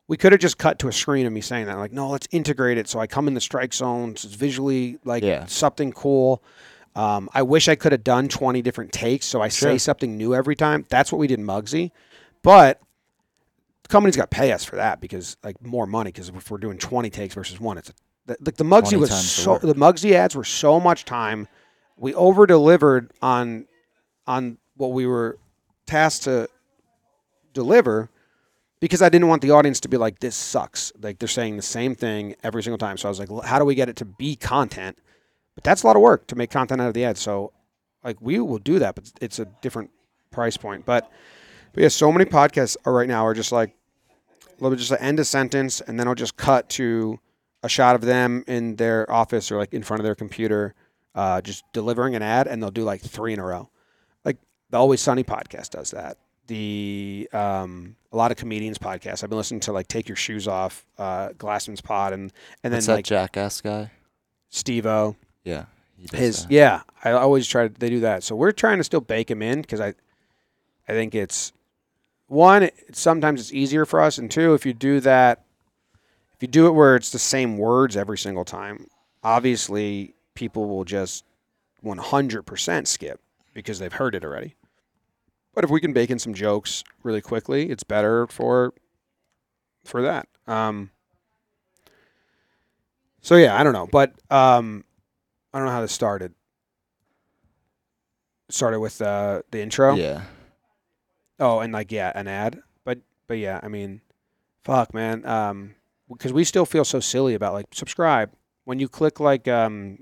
we could have just cut to a screen of me saying that. Like, no, let's integrate it. So I come in the strike zone. So it's visually like Yeah. something cool. Um, I wish I could have done 20 different takes so I say something new every time. That's what we did in Mugsy. But the company's got to pay us for that because like more money because if we're doing 20 takes versus one, it's a, the, like the Mugsy was the so the Mugsy ads were so much time. We over delivered on on what we were tasked to deliver because I didn't want the audience to be like this sucks. Like they're saying the same thing every single time. So I was like, how do we get it to be content? But that's a lot of work to make content out of the ad. So like we will do that, but it's a different price point. But but yeah, so many podcasts are right now are just like they'll just end a sentence and then I'll just cut to a shot of them in their office or like in front of their computer, uh, just delivering an ad, and they'll do like three in a row. Like the Always Sunny podcast does that. The um, a lot of comedians podcasts. I've been listening to like Take Your Shoes Off, uh, Glassman's Pod, and and then What's that like jackass guy? Steve O. Yeah. His that. yeah, I always try. To, they do that, so we're trying to still bake him in because I, I think it's one. It, sometimes it's easier for us, and two, if you do that, if you do it where it's the same words every single time, obviously people will just one hundred percent skip because they've heard it already. But if we can bake in some jokes really quickly, it's better for for that. Um, so yeah, I don't know, but um, I don't know how this started. Started with uh, the intro. Yeah. Oh, and like yeah, an ad. But but yeah, I mean, fuck, man. Um, because we still feel so silly about like subscribe when you click like um,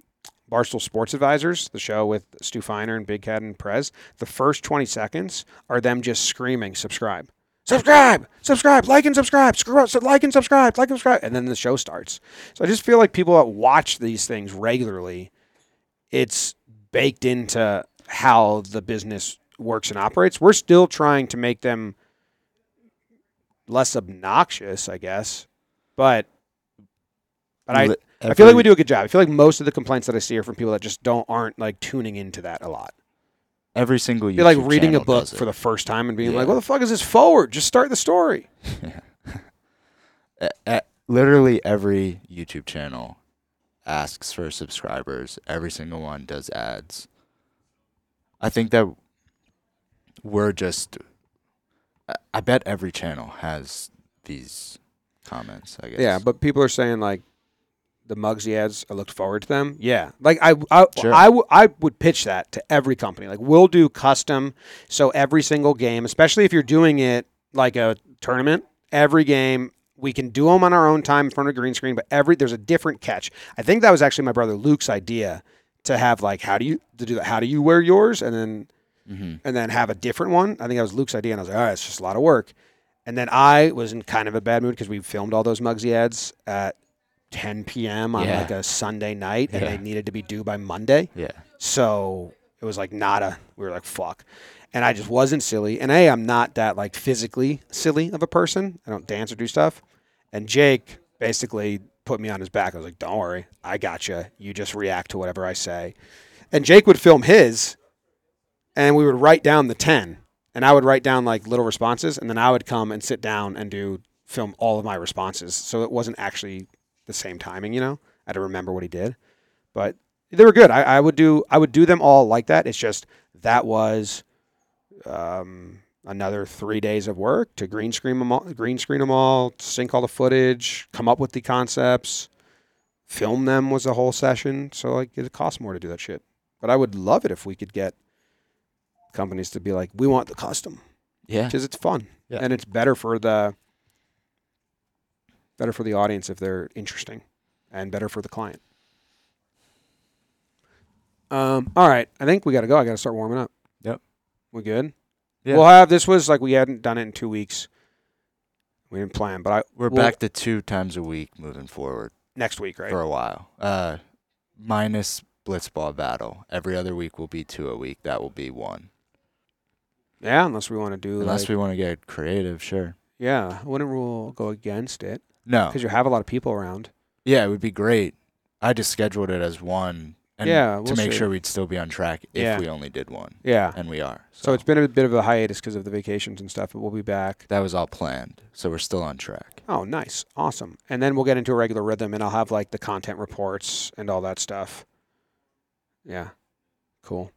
Barstool Sports Advisors, the show with Stu Feiner and Big Cat and Prez. The first twenty seconds are them just screaming subscribe. Subscribe, subscribe, like and subscribe, like and subscribe, like and subscribe, and then the show starts. So I just feel like people that watch these things regularly, it's baked into how the business works and operates. We're still trying to make them less obnoxious, I guess. But but I, Li- I feel like we do a good job. I feel like most of the complaints that I see are from people that just don't aren't like tuning into that a lot. Every single feel like reading a book for the first time and being like, "What the fuck is this forward? Just start the story." <laughs> A- a- literally every YouTube channel asks for subscribers. Every single one does ads. I think that we're just. I- I bet every channel has these comments. I guess. Yeah, but people are saying like the Mugsy ads. I looked forward to them. Yeah, like I I Sure. I, w- I would pitch that to every company. Like we'll do custom. So every single game, especially if you're doing it like a tournament, every game we can do them on our own time in front of a green screen. But every there's a different catch. I think that was actually my brother Luke's idea to have like how do you to do that? How do you wear yours? And then hmm and then have a different one. I think that was Luke's idea, and I was like, all right, it's just a lot of work. And then I was in kind of a bad mood because we filmed all those Mugsy ads at 10 p.m. on Yeah. like a Sunday night, and Yeah. they needed to be due by Monday. Yeah. So it was like not a. We were like, fuck. And I just wasn't silly. And A, I'm not that like physically silly of a person. I don't dance or do stuff. And Jake basically put me on his back. I was like, don't worry, I got you. You just react to whatever I say. And Jake would film his, and we would write down the 10. And I would write down like little responses, and then I would come and sit down and do film all of my responses. So it wasn't actually the same timing, you know. I had to remember what he did, but they were good. I, I would do I would do them all like that. It's just that was um, another three days of work to green screen them all, green screen them all, sync all the footage, come up with the concepts, film them was a whole session. So like it costs more to do that shit. But I would love it if we could get companies to be like, we want the custom Yeah. because it's fun Yeah. and it's better for the better for the audience if they're interesting and better for the client. Um, all right, I think we got to go. I got to start warming up. Yep. We good? Yeah. We'll have this was like we hadn't done it in two weeks. We didn't plan, but I We're we'll- back to two times a week moving forward next week, right? for a while. Uh, minus blitzball battle. Every other week will be two a week. That will be one. Yeah, unless we want to do Unless like, we want to get creative, sure. yeah, I wouldn't rule go against it No. because you have a lot of people around. Yeah, it would be great. I just scheduled it as one, and Yeah, to we'll make see. sure we'd still be on track if Yeah. we only did one, Yeah. and we are. So it's been a bit of a hiatus because of the vacations and stuff, but we'll be back. that was all planned, so we're still on track. Oh, nice. Awesome. And then we'll get into a regular rhythm and I'll have like the content reports and all that stuff. Yeah. Cool.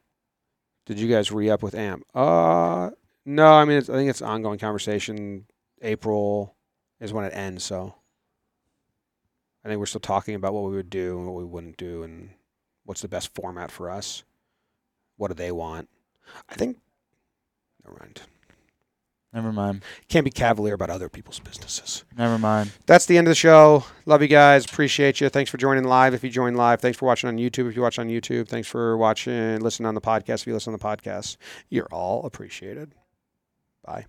Did you guys re up with AMP? Uh, no, I mean, it's, I think it's ongoing conversation. April is when it ends. So I think we're still talking about what we would do and what we wouldn't do and what's the best format for us. What do they want? I think, never mind. Never mind. Can't be cavalier about other people's businesses. Never mind. That's the end of the show. Love you guys. Appreciate you. Thanks for joining live. If you join live, thanks for watching on YouTube. If you watch on YouTube, thanks for watching, listen on the podcast. If you listen on the podcast, you're all appreciated. Bye.